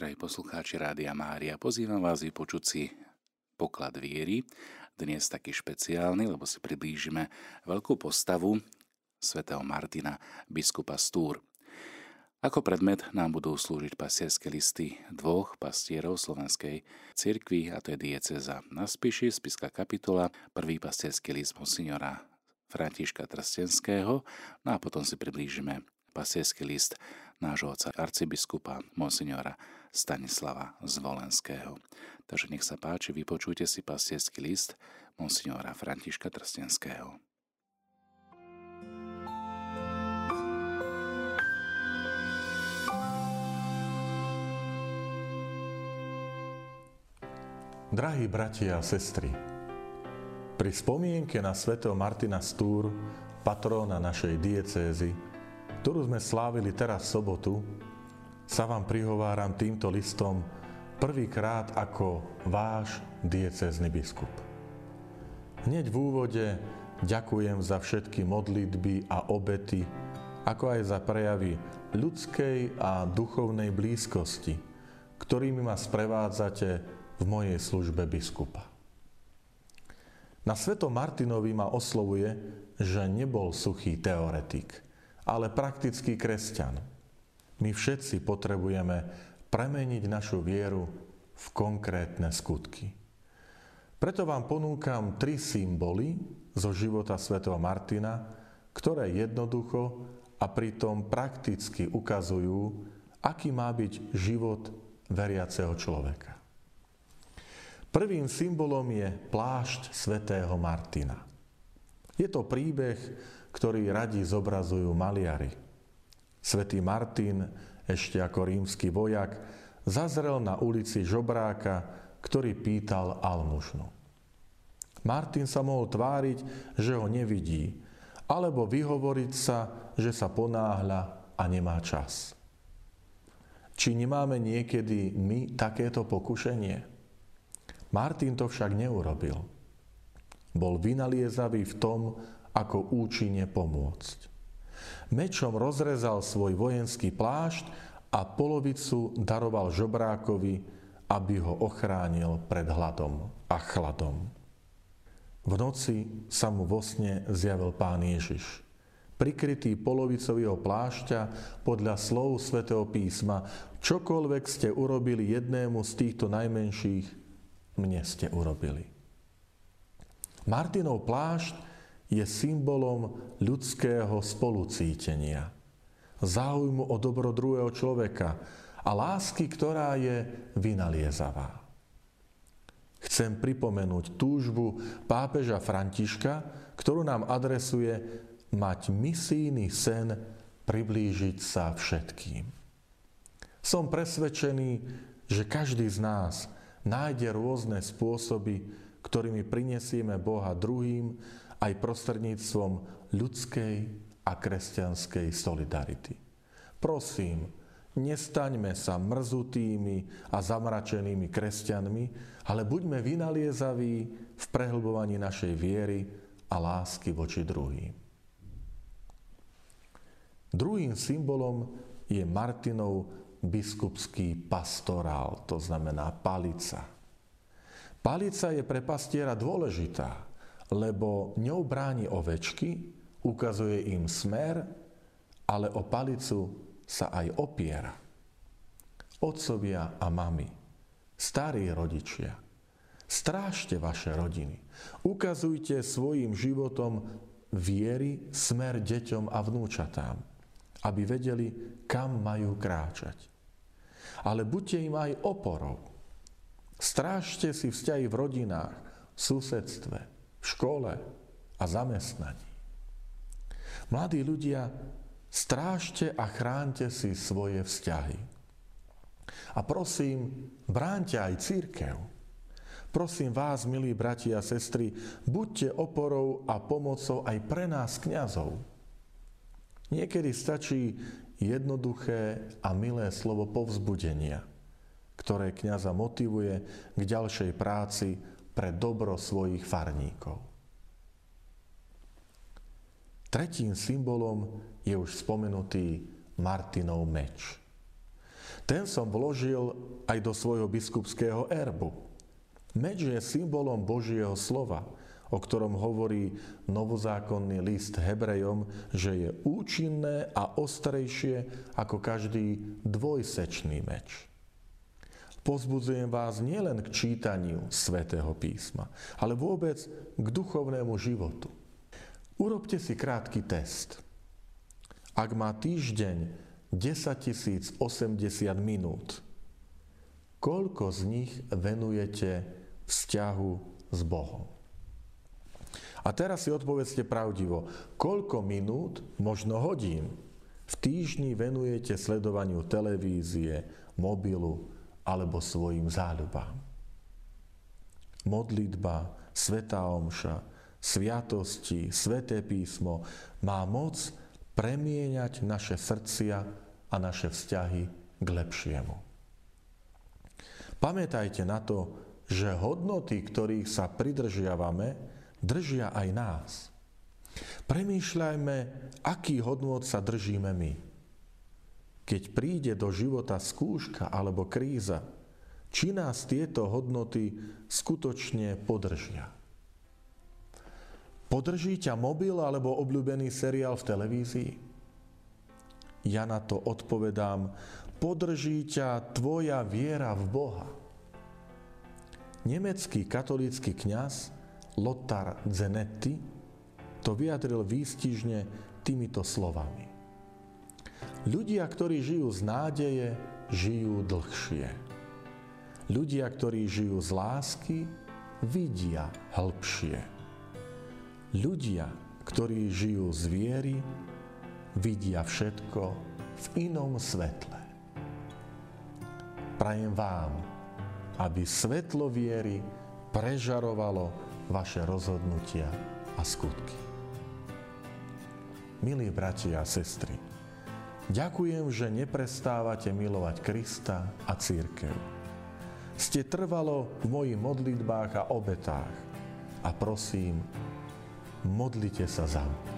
Drahí poslucháči Rádia Mária, pozývam vás vypočuť si poklad viery, dnes taký špeciálny, lebo si priblížime veľkú postavu svätého Martina, biskupa Stúr. Ako predmet nám budú slúžiť pastierské listy dvoch pastierov slovenskej cirkvi, a to je dieceza na Spiši, Spiska kapitola, prvý pastierský list monsignora Františka Trstenského, no a potom si priblížime pastierský list nášho oca arcibiskupa monsignora Stanislava Zvolenského. Takže nech sa páči, vypočujte si pastierský list monsignora Františka Trstenského. Drahí bratia a sestry, pri spomienke na svätého Martina Stúr, patróna našej diecézy, ktorú sme slávili teraz v sobotu, sa vám prihováram týmto listom prvýkrát ako váš diecézny biskup. Hneď v úvode ďakujem za všetky modlitby a obety, ako aj za prejavy ľudskej a duchovnej blízkosti, ktorými ma sprevádzate v mojej službe biskupa. Na Sveto Martinovi ma oslovuje, že nebol suchý teoretik – ale praktický kresťan. My všetci potrebujeme premeniť našu vieru v konkrétne skutky. Preto vám ponúkam tri symboly zo života svätého Martina, ktoré jednoducho a pritom prakticky ukazujú, aký má byť život veriaceho človeka. Prvým symbolom je plášť svätého Martina. Je to príbeh, ktorý radi zobrazujú maliari. Svetý Martin, ešte ako rímsky vojak, zazrel na ulici žobráka, ktorý pýtal almužnu. Martin sa mohol tváriť, že ho nevidí, alebo vyhovoriť sa, že sa ponáhľa a nemá čas. Či nemáme niekedy my takéto pokušenie? Martin to však neurobil. Bol vynaliezavý v tom, ako účinne pomôcť. Mečom rozrezal svoj vojenský plášť a polovicu daroval žobrákovi, aby ho ochránil pred hladom a chladom. V noci sa mu vo sne zjavil pán Ježiš. Prikrytý polovicou jeho plášťa podľa slov svätého písma, čokoľvek ste urobili jednému z týchto najmenších, mne ste urobili. Martinov plášť je symbolom ľudského spolucítenia, záujmu o dobro druhého človeka a lásky, ktorá je vynaliezavá. Chcem pripomenúť túžbu pápeža Františka, ktorú nám adresuje mať misijný sen priblížiť sa všetkým. Som presvedčený, že každý z nás nájde rôzne spôsoby, ktorými prinesieme Boha druhým aj prostredníctvom ľudskej a kresťanskej solidarity. Prosím, nestaňme sa mrzutými a zamračenými kresťanmi, ale buďme vynaliezaví v prehlbovaní našej viery a lásky voči druhým. Druhým symbolom je Martinov biskupský pastorál, to znamená palica. Palica je pre pastiera dôležitá, lebo ňou bráni ovečky, ukazuje im smer, ale o palicu sa aj opiera. Otcovia a mami, starí rodičia, strážte vaše rodiny. Ukazujte svojim životom viery smer deťom a vnúčatám, aby vedeli, kam majú kráčať. Ale buďte im aj oporou. Strážte si vzťahy v rodinách, v susedstve, v škole a zamestnaní. Mladí ľudia, strážte a chránte si svoje vzťahy. A prosím, bránte aj církev. Prosím vás, milí bratia a sestry, buďte oporou a pomocou aj pre nás, kňazov. Niekedy stačí jednoduché a milé slovo povzbudenia, ktoré kňaza motivuje k ďalšej práci pre dobro svojich farníkov. Tretím symbolom je už spomenutý Martinov meč. Ten som vložil aj do svojho biskupského erbu. Meč je symbolom Božieho slova, o ktorom hovorí novozákonný list Hebrejom, že je účinné a ostrejšie ako každý dvojsečný meč. Pozbudzujem vás nielen k čítaniu svätého písma, ale vôbec k duchovnému životu. Urobte si krátky test. Ak má týždeň 10 080 minút, koľko z nich venujete vzťahu s Bohom? A teraz si odpovedzte pravdivo, koľko minút, možno hodín, v týždni venujete sledovaniu televízie, mobilu alebo svojim záľubám. Modlitba, Svetá Omša, sviatosti, Sveté písmo má moc premieňať naše srdcia a naše vzťahy k lepšiemu. Pamätajte na to, že hodnoty, ktorých sa pridržiavame, držia aj nás. Premýšľajme, aký hodnot sa držíme my. Keď príde do života skúška alebo kríza, či nás tieto hodnoty skutočne podržia. Podrží ťa mobil alebo obľúbený seriál v televízii? Ja na to odpovedám, podrží ťa tvoja viera v Boha. Nemecký katolícky kňaz Lothar Zenetti to vyjadril výstižne týmito slovami. Ľudia, ktorí žijú z nádeje, žijú dlhšie. Ľudia, ktorí žijú z lásky, vidia hĺbšie. Ľudia, ktorí žijú z viery, vidia všetko v inom svetle. Prajem vám, aby svetlo viery prežarovalo vaše rozhodnutia a skutky. Milí bratia a sestry, ďakujem, že neprestávate milovať Krista a církev. Ste trvalo v mojich modlitbách a obetách a prosím, modlite sa za mňa.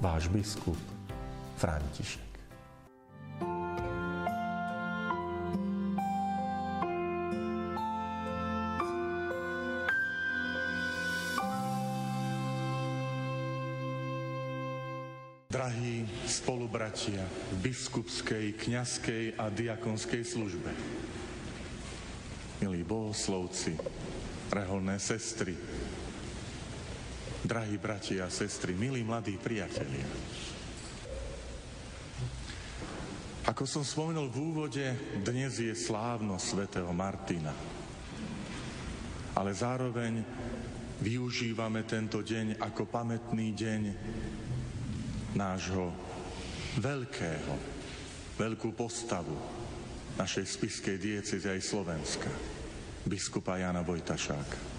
Váš biskup František. Biskupskej, kňazskej a diakonskej službe, milí bohoslovci, reholné sestry, drahí bratia a sestry, milí mladí priatelia. Ako som spomenul v úvode, dnes je slávno svätého Martina. Ale zároveň využívame tento deň ako pamätný deň nášho veľkého, veľkú postavu našej spiskej diecezy aj Slovenska, biskupa Jana Vojtašáka.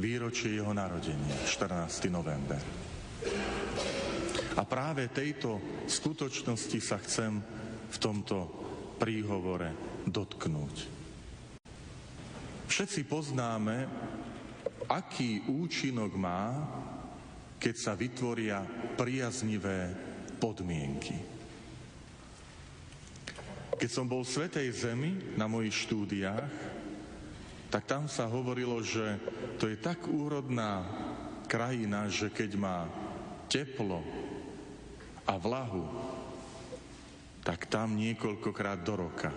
Výročie jeho narodenia, 14. november. A práve tejto skutočnosti sa chcem v tomto príhovore dotknúť. Všetci poznáme, aký účinok má keď sa vytvoria priaznivé podmienky. Keď som bol v Svetej Zemi na mojich štúdiách, tak tam sa hovorilo, že to je tak úrodná krajina, že keď má teplo a vlahu, tak tam niekoľkokrát do roka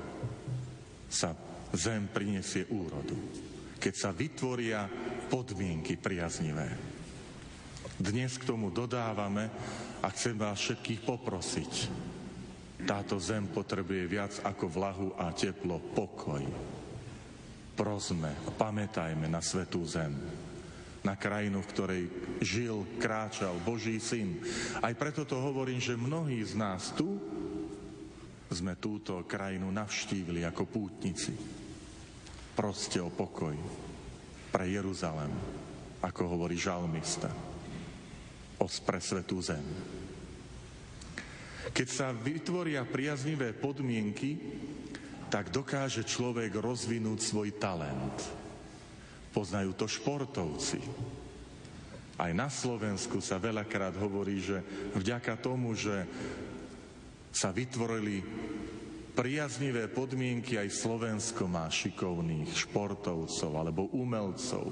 sa zem prinesie úrodu. Keď sa vytvoria podmienky priaznivé. Dnes k tomu dodávame a chcem vás všetkých poprosiť. Táto zem potrebuje viac ako vlahu a teplo, pokoj. Prosme, pamätajme na svetú zem, na krajinu, v ktorej žil, kráčal Boží syn. Aj preto to hovorím, že mnohí z nás tu sme túto krajinu navštívili ako pútnici. Proste o pokoj pre Jeruzalem, ako hovorí žalmista pre svetú zem. Keď sa vytvoria priaznivé podmienky, tak dokáže človek rozvinúť svoj talent. Poznajú to športovci. Aj na Slovensku sa veľakrát hovorí, že vďaka tomu, že sa vytvorili priaznivé podmienky aj Slovensko má šikovných športovcov alebo umelcov,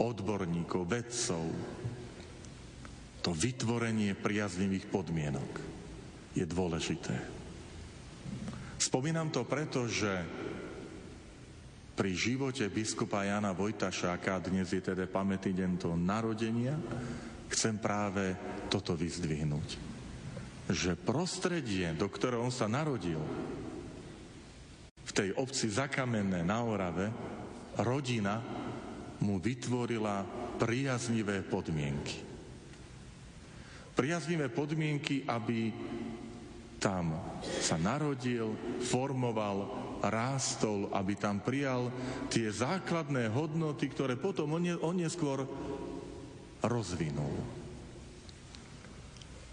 odborníkov, vedcov. To vytvorenie priaznivých podmienok je dôležité. Spomínam to preto, že pri živote biskupa Jana Vojtašáka, dnes je teda pamätný deň toho narodenia, chcem práve toto vyzdvihnúť. Že prostredie, do ktorého on sa narodil, v tej obci Zakamenné na Orave, rodina mu vytvorila priaznivé podmienky. Priaznivé podmienky, aby tam sa narodil, formoval, rástol, aby tam prijal tie základné hodnoty, ktoré potom on neskôr rozvinul.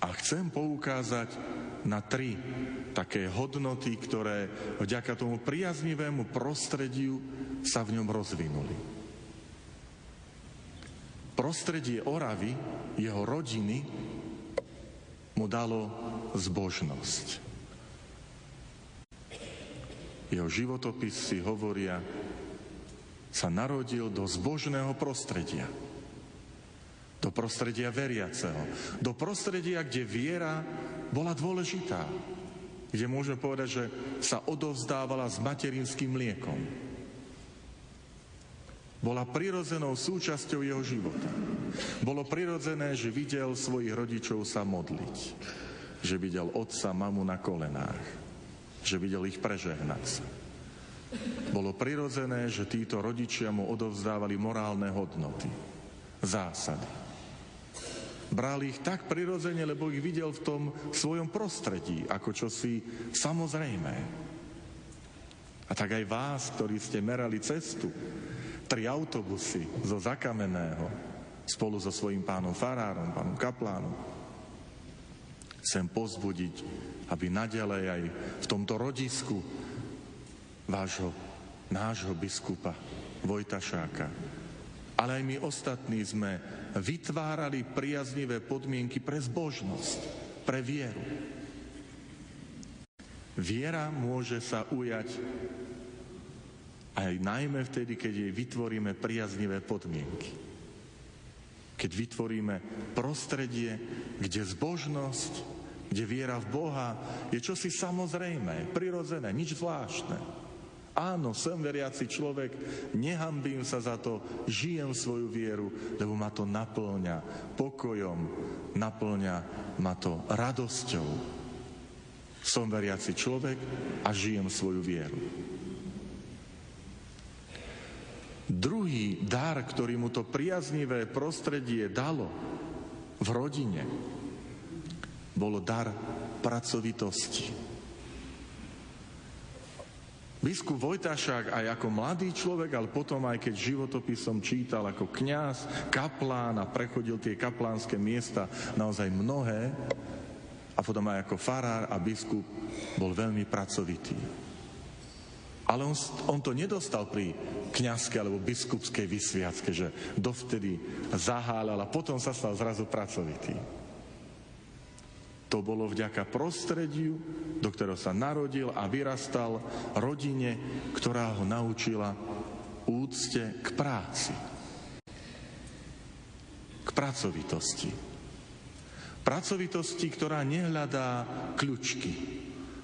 A chcem poukázať na tri také hodnoty, ktoré vďaka tomu priaznivému prostrediu sa v ňom rozvinuli. Prostredie Oravy, jeho rodiny, mu dalo zbožnosť. Jeho životopisy hovoria, sa narodil do zbožného prostredia do prostredia veriaceho, do prostredia, kde viera bola dôležitá, kde môžeme povedať, že sa odovzdávala s materinským mliekom. Bola prirodzenou súčasťou jeho života. Bolo prirodzené, že videl svojich rodičov sa modliť, že videl otca, mamu na kolenách, že videl ich prežehnať sa. Bolo prirodzené, že títo rodičia mu odovzdávali morálne hodnoty, zásady. Bral ich tak prirodzene, lebo ich videl v tom svojom prostredí, ako čosi samozrejmé. A tak aj vás, ktorí ste merali cestu, tri autobusy zo Zakameného, spolu so svojím pánom farárom, pánom kaplánom, chcem pozbudiť, aby nadalej aj v tomto rodisku vášho, nášho biskupa Vojtašáka, ale aj my ostatní sme vytvárali priaznivé podmienky pre zbožnosť, pre vieru. Viera môže sa ujať aj najmä vtedy, keď jej vytvoríme priaznivé podmienky. Keď vytvoríme prostredie, kde zbožnosť, kde viera v Boha je čosi samozrejme, prirodzené, nič zvláštne. Áno, som veriaci človek, nehambím sa za to, žijem svoju vieru, lebo ma to naplňa pokojom, naplňa ma to radosťou. Som veriaci človek a žijem svoju vieru. Druhý dar, ktorý mu to priaznivé prostredie dalo v rodine, bolo dar pracovitosti. Biskup Vojtašák aj ako mladý človek, ale potom aj keď životopisom čítal ako kňaz, kaplán a prechodil tie kaplánske miesta naozaj mnohé, a potom aj ako farár a biskup bol veľmi pracovitý. Ale on, on to nedostal pri kňazskej alebo biskupskej vysviacke, že dovtedy zahálal a potom sa stal zrazu pracovitý. To bolo vďaka prostrediu, do ktorého sa narodil a vyrastal rodine, ktorá ho naučila úcte k práci. K pracovitosti. Pracovitosti, ktorá nehľadá kľúčky.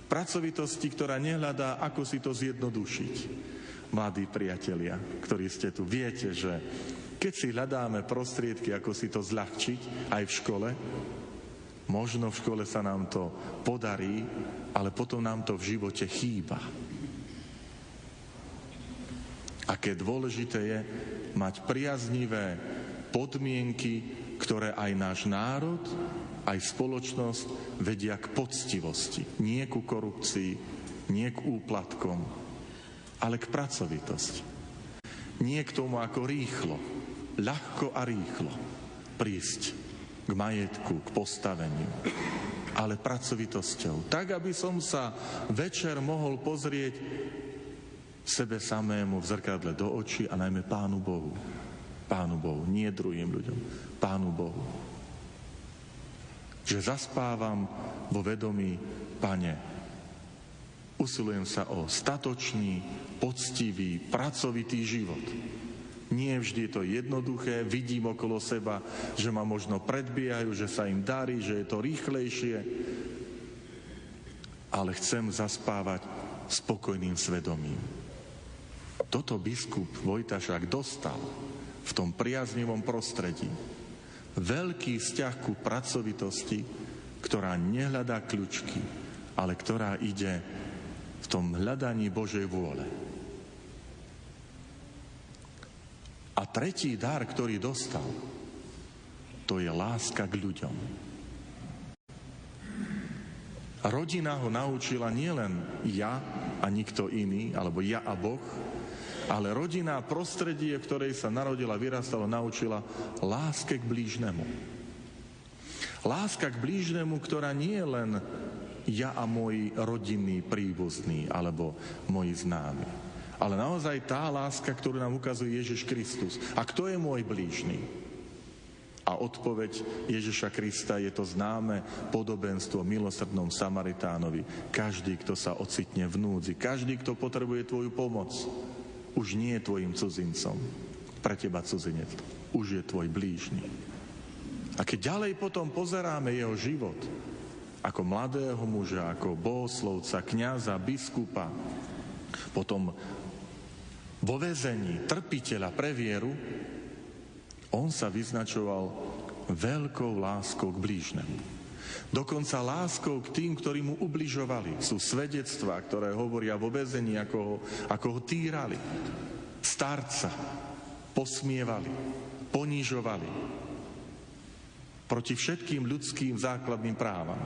Pracovitosti, ktorá nehľadá, ako si to zjednodušiť. Mladí priatelia, ktorí ste tu, viete, že keď si hľadáme prostriedky, ako si to zľahčiť aj v škole, Možno v škole sa nám to podarí, ale potom nám to v živote chýba. Aké dôležité je mať priaznivé podmienky, ktoré aj náš národ, aj spoločnosť vedia k poctivosti. Nie ku korupcii, nie k úplatkom, ale k pracovitosti. Nie k tomu, ako rýchlo, ľahko a rýchlo prísť k majetku, k postaveniu, ale pracovitosťou. Tak, aby som sa večer mohol pozrieť sebe samému v zrkadle do očí a najmä Pánu Bohu. Pánu Bohu, nie druhým ľuďom, Pánu Bohu. Že zaspávam vo vedomí, Pane, usilujem sa o statočný, poctivý, pracovitý život. Nie vždy je to jednoduché, vidím okolo seba, že ma možno predbiehajú, že sa im darí, že je to rýchlejšie, ale chcem zaspávať spokojným svedomím. Toto biskup Vojtašák dostal v tom priaznivom prostredí. Veľký vzťah ku pracovitosti, ktorá nehľadá kľúčky, ale ktorá ide v tom hľadaní Božej vôle. A tretí dar, ktorý dostal, to je láska k ľuďom. Rodina ho naučila nielen ja a nikto iný, alebo ja a Boh, ale rodina a prostredie, v ktorej sa narodila, vyrastala, naučila láske k blížnemu. Láska k blížnemu, ktorá nie je len ja a môj rodinný príbuzný alebo moji známi ale naozaj tá láska, ktorú nám ukazuje Ježiš Kristus. A kto je môj blížny? A odpoveď Ježiša Krista je to známe podobenstvo milosrdnom Samaritánovi. Každý, kto sa ocitne v núdzi, každý, kto potrebuje tvoju pomoc, už nie je tvojim cudzincom. Pre teba cudzinec. Už je tvoj blížny. A keď ďalej potom pozeráme jeho život, ako mladého muža, ako bohoslovca, kniaza, biskupa, potom vo väzení trpiteľa pre vieru, on sa vyznačoval veľkou láskou k blížnemu. Dokonca láskou k tým, ktorí mu ubližovali. Sú svedectvá, ktoré hovoria vo väzení, ako ho, ako ho týrali. Starca posmievali, ponižovali proti všetkým ľudským základným právam.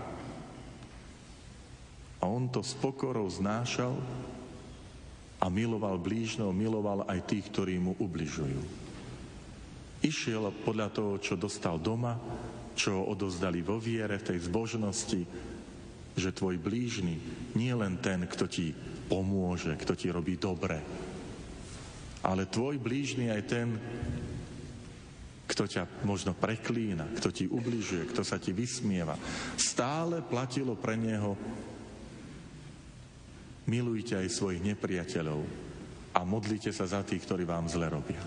A on to s pokorou znášal a miloval blížneho, miloval aj tých, ktorí mu ubližujú. Išiel podľa toho, čo dostal doma, čo odozdali vo viere, v tej zbožnosti, že tvoj blížny nie je len ten, kto ti pomôže, kto ti robí dobre, ale tvoj blížny aj ten, kto ťa možno preklína, kto ti ubližuje, kto sa ti vysmieva. Stále platilo pre neho Milujte aj svojich nepriateľov a modlite sa za tých, ktorí vám zle robia.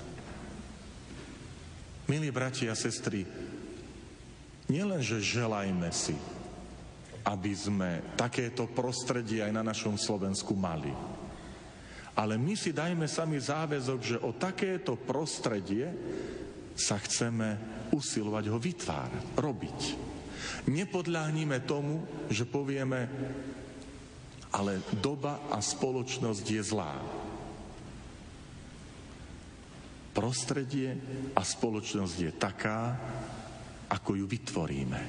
Milí bratia a sestry, nielenže želajme si, aby sme takéto prostredie aj na našom Slovensku mali, ale my si dajme sami záväzok, že o takéto prostredie sa chceme usilovať ho vytvárať, robiť. Nepodľahnime tomu, že povieme, ale doba a spoločnosť je zlá. Prostredie a spoločnosť je taká, ako ju vytvoríme.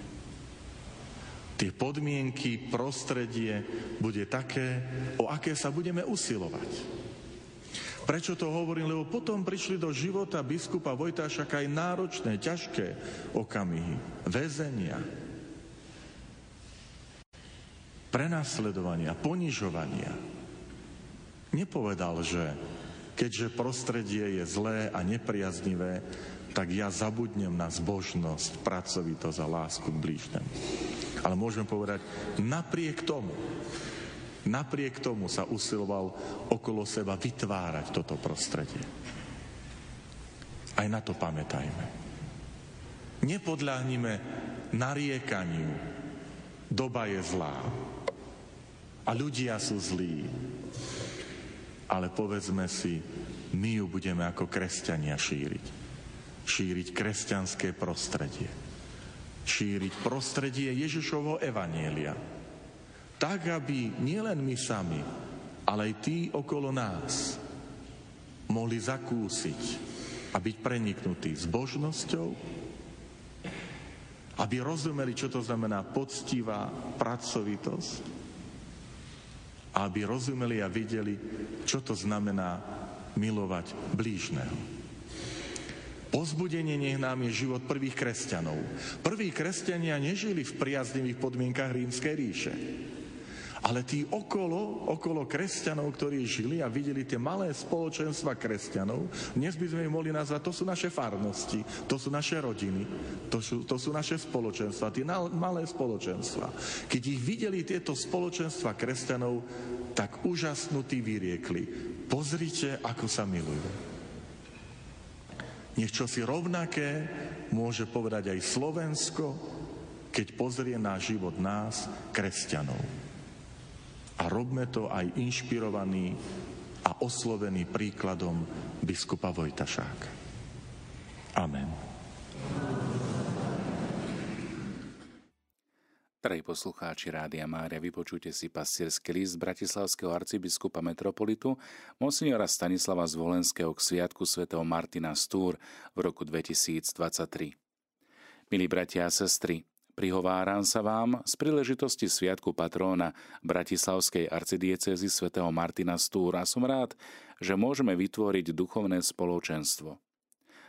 Tie podmienky, prostredie bude také, o aké sa budeme usilovať. Prečo to hovorím? Lebo potom prišli do života biskupa Vojtášaka aj náročné, ťažké okamihy, väzenia, prenasledovania, ponižovania. Nepovedal, že keďže prostredie je zlé a nepriaznivé, tak ja zabudnem na zbožnosť, pracovitosť a lásku k blížnemu. Ale môžeme povedať, napriek tomu, napriek tomu sa usiloval okolo seba vytvárať toto prostredie. Aj na to pamätajme. Nepodľahnime nariekaniu. Doba je zlá a ľudia sú zlí. Ale povedzme si, my ju budeme ako kresťania šíriť. Šíriť kresťanské prostredie. Šíriť prostredie Ježišovho evanielia. Tak, aby nielen my sami, ale aj tí okolo nás mohli zakúsiť a byť preniknutí zbožnosťou, aby rozumeli, čo to znamená poctivá pracovitosť, aby rozumeli a videli, čo to znamená milovať blížneho. Pozbudenie nech nám je život prvých kresťanov. Prví kresťania nežili v priaznivých podmienkach rímskej ríše. Ale tí okolo, okolo kresťanov, ktorí žili a videli tie malé spoločenstva kresťanov, dnes by sme ich mohli nazvať, to sú naše farnosti, to sú naše rodiny, to sú, to sú naše spoločenstva, tie malé spoločenstva. Keď ich videli tieto spoločenstva kresťanov, tak úžasnutí vyriekli, pozrite, ako sa milujú. Nech si rovnaké môže povedať aj Slovensko, keď pozrie na život nás, kresťanov. A robme to aj inšpirovaný a oslovený príkladom biskupa Vojtašáka. Amen. Drahí poslucháči Rádia Mária, vypočujte si pastierský list bratislavského arcibiskupa metropolitu monsignora Stanislava Zvolenského k sviatku svätého Martina Stúr v roku 2023. Milí bratia a sestry, prihováram sa vám z príležitosti sviatku patróna Bratislavskej arcidiecezy svätého Martina Stúr a som rád, že môžeme vytvoriť duchovné spoločenstvo –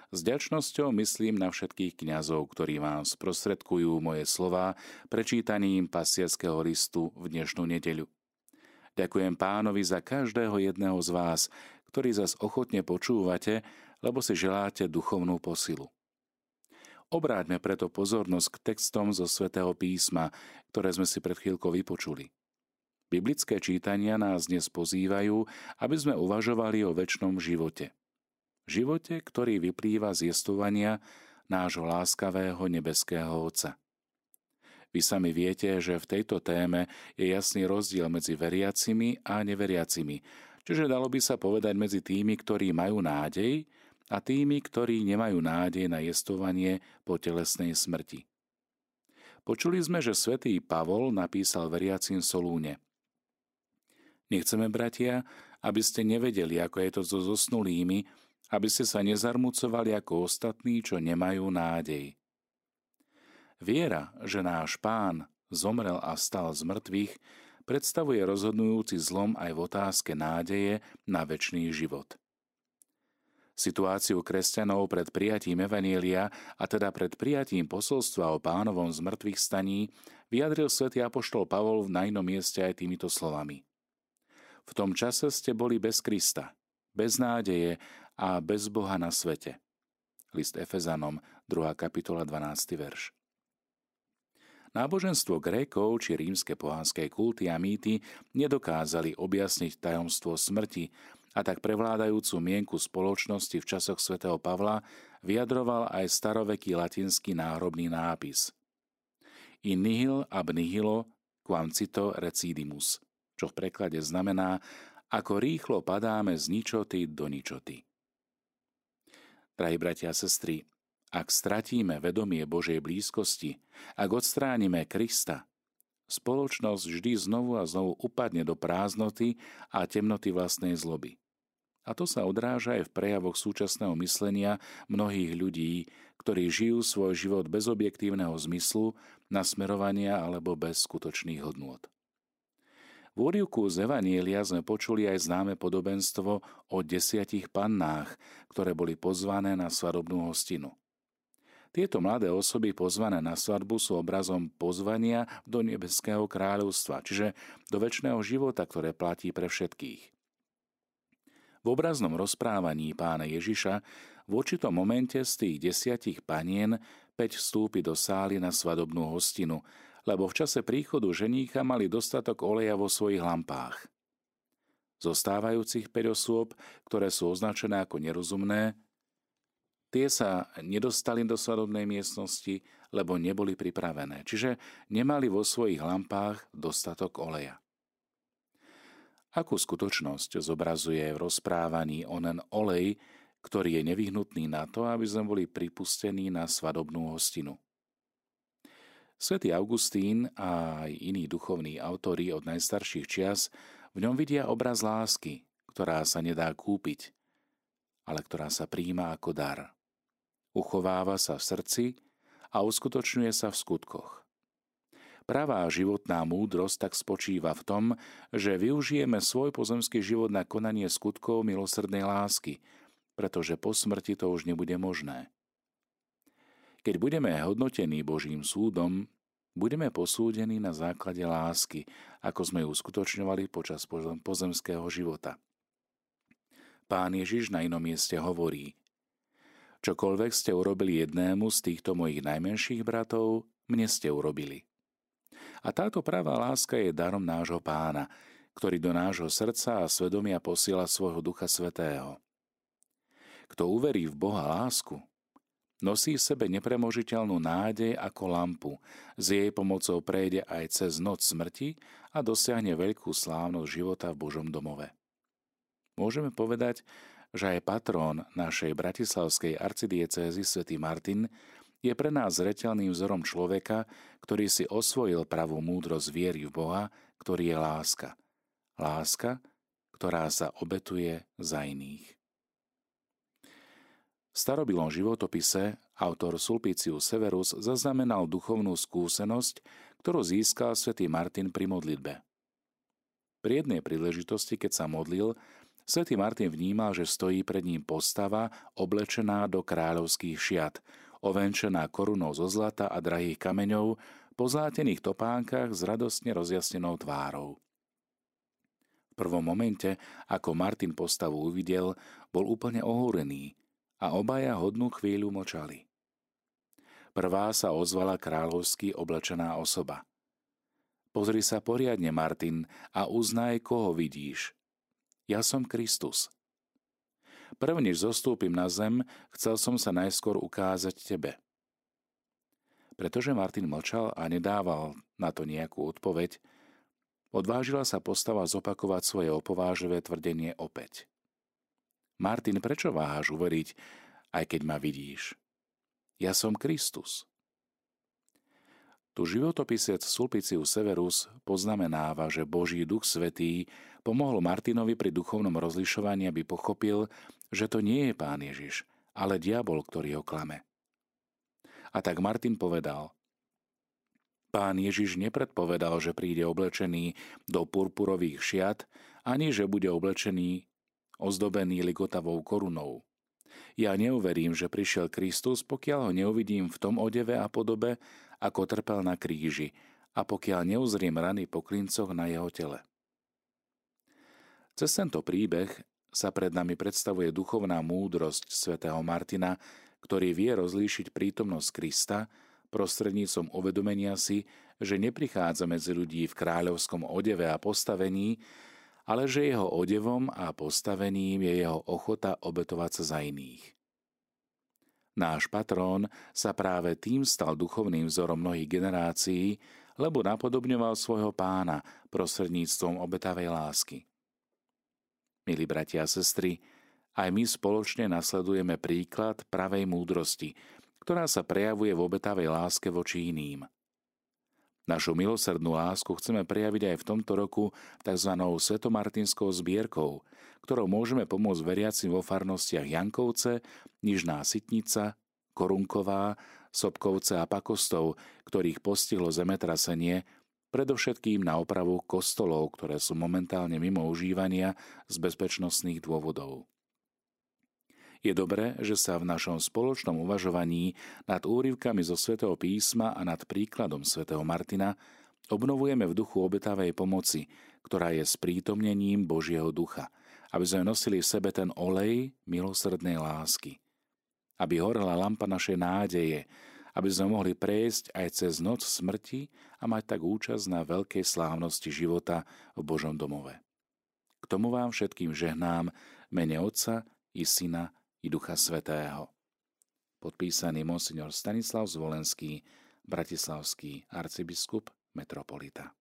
s ďačnosťou myslím na všetkých kňazov, ktorí vám sprostredkujú moje slova prečítaním pasierského listu v dnešnú nedeľu. Ďakujem pánovi za každého jedného z vás, ktorý zas ochotne počúvate, lebo si želáte duchovnú posilu. Obráťme preto pozornosť k textom zo svätého písma, ktoré sme si pred chvíľkou vypočuli. Biblické čítania nás dnes pozývajú, aby sme uvažovali o väčšnom živote – živote, ktorý vyplýva z jestovania nášho láskavého nebeského Otca. Vy sami viete, že v tejto téme je jasný rozdiel medzi veriacimi a neveriacimi, čiže dalo by sa povedať medzi tými, ktorí majú nádej a tými, ktorí nemajú nádej na jestovanie po telesnej smrti. Počuli sme, že svätý Pavol napísal veriacim Solúne. Nechceme, bratia, aby ste nevedeli, ako je to so zosnulými, aby ste sa nezarmucovali ako ostatní, čo nemajú nádej. Viera, že náš pán zomrel a stal z mŕtvych, predstavuje rozhodnujúci zlom aj v otázke nádeje na väčší život. Situáciu kresťanov pred prijatím Evanielia a teda pred prijatím posolstva o pánovom zmrtvých staní vyjadril svätý apoštol Pavol v najnom mieste aj týmito slovami. V tom čase ste boli bez Krista, bez nádeje a bez Boha na svete. List Efezanom, 2. kapitola, 12. verš. Náboženstvo Grékov či rímske pohánske kulty a mýty nedokázali objasniť tajomstvo smrti a tak prevládajúcu mienku spoločnosti v časoch svätého Pavla vyjadroval aj staroveký latinský náhrobný nápis In nihil ab nihilo quam cito recidimus, čo v preklade znamená ako rýchlo padáme z ničoty do ničoty. Drahí bratia a sestry, ak stratíme vedomie Božej blízkosti, ak odstránime Krista, spoločnosť vždy znovu a znovu upadne do prázdnoty a temnoty vlastnej zloby. A to sa odráža aj v prejavoch súčasného myslenia mnohých ľudí, ktorí žijú svoj život bez objektívneho zmyslu, nasmerovania alebo bez skutočných hodnôt. V úrivku z Evanielia sme počuli aj známe podobenstvo o desiatich pannách, ktoré boli pozvané na svadobnú hostinu. Tieto mladé osoby pozvané na svadbu sú obrazom pozvania do nebeského kráľovstva, čiže do väčšného života, ktoré platí pre všetkých. V obraznom rozprávaní pána Ježiša v určitom momente z tých desiatich panien päť vstúpi do sály na svadobnú hostinu, lebo v čase príchodu ženícha mali dostatok oleja vo svojich lampách. Zostávajúcich 5 osôb, ktoré sú označené ako nerozumné, tie sa nedostali do svadobnej miestnosti, lebo neboli pripravené, čiže nemali vo svojich lampách dostatok oleja. Akú skutočnosť zobrazuje v rozprávaní onen olej, ktorý je nevyhnutný na to, aby sme boli pripustení na svadobnú hostinu? Svetý Augustín a aj iní duchovní autori od najstarších čias v ňom vidia obraz lásky, ktorá sa nedá kúpiť, ale ktorá sa príjma ako dar. Uchováva sa v srdci a uskutočňuje sa v skutkoch. Pravá životná múdrosť tak spočíva v tom, že využijeme svoj pozemský život na konanie skutkov milosrdnej lásky, pretože po smrti to už nebude možné. Keď budeme hodnotení Božím súdom, budeme posúdení na základe lásky, ako sme ju uskutočňovali počas pozemského života. Pán Ježiš na inom mieste hovorí Čokoľvek ste urobili jednému z týchto mojich najmenších bratov, mne ste urobili. A táto pravá láska je darom nášho pána, ktorý do nášho srdca a svedomia posiela svojho Ducha Svetého. Kto uverí v Boha lásku, nosí v sebe nepremožiteľnú nádej ako lampu, s jej pomocou prejde aj cez noc smrti a dosiahne veľkú slávnosť života v Božom domove. Môžeme povedať, že aj patrón našej bratislavskej arcidiecézy svätý Martin je pre nás zreteľným vzorom človeka, ktorý si osvojil pravú múdrosť viery v Boha, ktorý je láska – Láska, ktorá sa obetuje za iných. V starobilom životopise autor Sulpicius Severus zaznamenal duchovnú skúsenosť, ktorú získal svätý Martin pri modlitbe. Pri jednej príležitosti, keď sa modlil, svätý Martin vnímal, že stojí pred ním postava oblečená do kráľovských šiat, ovenčená korunou zo zlata a drahých kameňov, po zlátených topánkach s radostne rozjasnenou tvárou prvom momente, ako Martin postavu uvidel, bol úplne ohúrený a obaja hodnú chvíľu močali. Prvá sa ozvala kráľovsky oblečená osoba. Pozri sa poriadne, Martin, a uznaj, koho vidíš. Ja som Kristus. Prvnež zostúpim na zem, chcel som sa najskôr ukázať tebe. Pretože Martin mlčal a nedával na to nejakú odpoveď, Odvážila sa postava zopakovať svoje opováživé tvrdenie opäť. Martin, prečo váhaš uveriť, aj keď ma vidíš? Ja som Kristus. Tu životopisec Sulpicius Severus poznamenáva, že Boží duch svetý pomohol Martinovi pri duchovnom rozlišovaní, aby pochopil, že to nie je pán Ježiš, ale diabol, ktorý ho klame. A tak Martin povedal, Pán Ježiš nepredpovedal, že príde oblečený do purpurových šiat, ani že bude oblečený ozdobený ligotavou korunou. Ja neuverím, že prišiel Kristus, pokiaľ ho neuvidím v tom odeve a podobe, ako trpel na kríži a pokiaľ neuzriem rany po klincoch na jeho tele. Cez tento príbeh sa pred nami predstavuje duchovná múdrosť svätého Martina, ktorý vie rozlíšiť prítomnosť Krista prostredníctvom uvedomenia si, že neprichádza medzi ľudí v kráľovskom odeve a postavení, ale že jeho odevom a postavením je jeho ochota obetovať sa za iných. Náš patrón sa práve tým stal duchovným vzorom mnohých generácií, lebo napodobňoval svojho pána prostredníctvom obetavej lásky. Milí bratia a sestry, aj my spoločne nasledujeme príklad pravej múdrosti, ktorá sa prejavuje v obetavej láske voči iným. Našu milosrdnú lásku chceme prejaviť aj v tomto roku tzv. svetomartinskou zbierkou, ktorou môžeme pomôcť veriacim vo farnostiach Jankovce, Nižná Sitnica, Korunková, Sobkovce a Pakostov, ktorých postihlo zemetrasenie, predovšetkým na opravu kostolov, ktoré sú momentálne mimo užívania z bezpečnostných dôvodov. Je dobré, že sa v našom spoločnom uvažovaní nad úryvkami zo svätého písma a nad príkladom svätého Martina obnovujeme v duchu obetavej pomoci, ktorá je sprítomnením Božieho ducha, aby sme nosili v sebe ten olej milosrdnej lásky. Aby horela lampa našej nádeje, aby sme mohli prejsť aj cez noc smrti a mať tak účasť na veľkej slávnosti života v Božom domove. K tomu vám všetkým žehnám mene Otca i Syna Ducha Svetého. Podpísaný monsignor Stanislav Zvolenský, bratislavský arcibiskup metropolita.